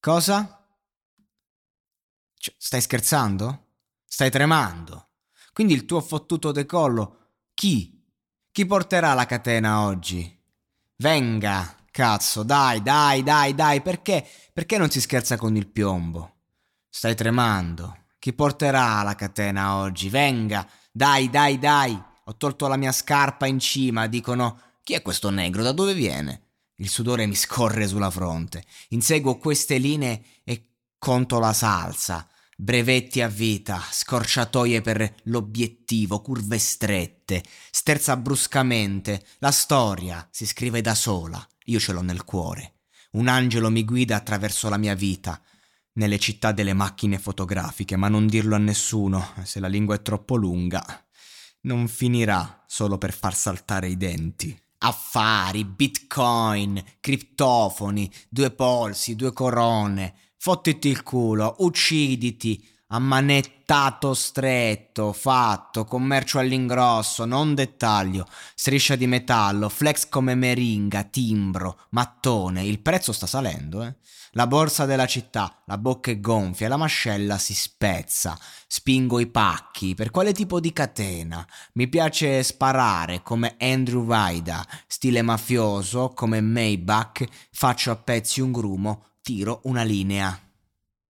Cosa? Cioè, stai scherzando? Stai tremando? Quindi il tuo fottuto decollo, chi? Chi porterà la catena oggi? Venga, cazzo, dai, dai, dai, dai, perché? Perché non si scherza con il piombo? Stai tremando. Chi porterà la catena oggi? Venga, dai, dai, dai. Ho tolto la mia scarpa in cima, dicono, chi è questo negro? Da dove viene? Il sudore mi scorre sulla fronte. Inseguo queste linee e conto la salsa brevetti a vita, scorciatoie per l'obiettivo, curve strette, sterza bruscamente, la storia si scrive da sola, io ce l'ho nel cuore. Un angelo mi guida attraverso la mia vita, nelle città delle macchine fotografiche, ma non dirlo a nessuno, se la lingua è troppo lunga, non finirà solo per far saltare i denti. Affari, bitcoin, criptofoni, due polsi, due corone, Fottiti il culo, ucciditi, ammanettato stretto, fatto, commercio all'ingrosso, non dettaglio, striscia di metallo, flex come meringa, timbro, mattone, il prezzo sta salendo, eh. La borsa della città, la bocca è gonfia, la mascella si spezza, spingo i pacchi, per quale tipo di catena? Mi piace sparare come Andrew Vaida, stile mafioso come Maybach, faccio a pezzi un grumo, tiro una linea.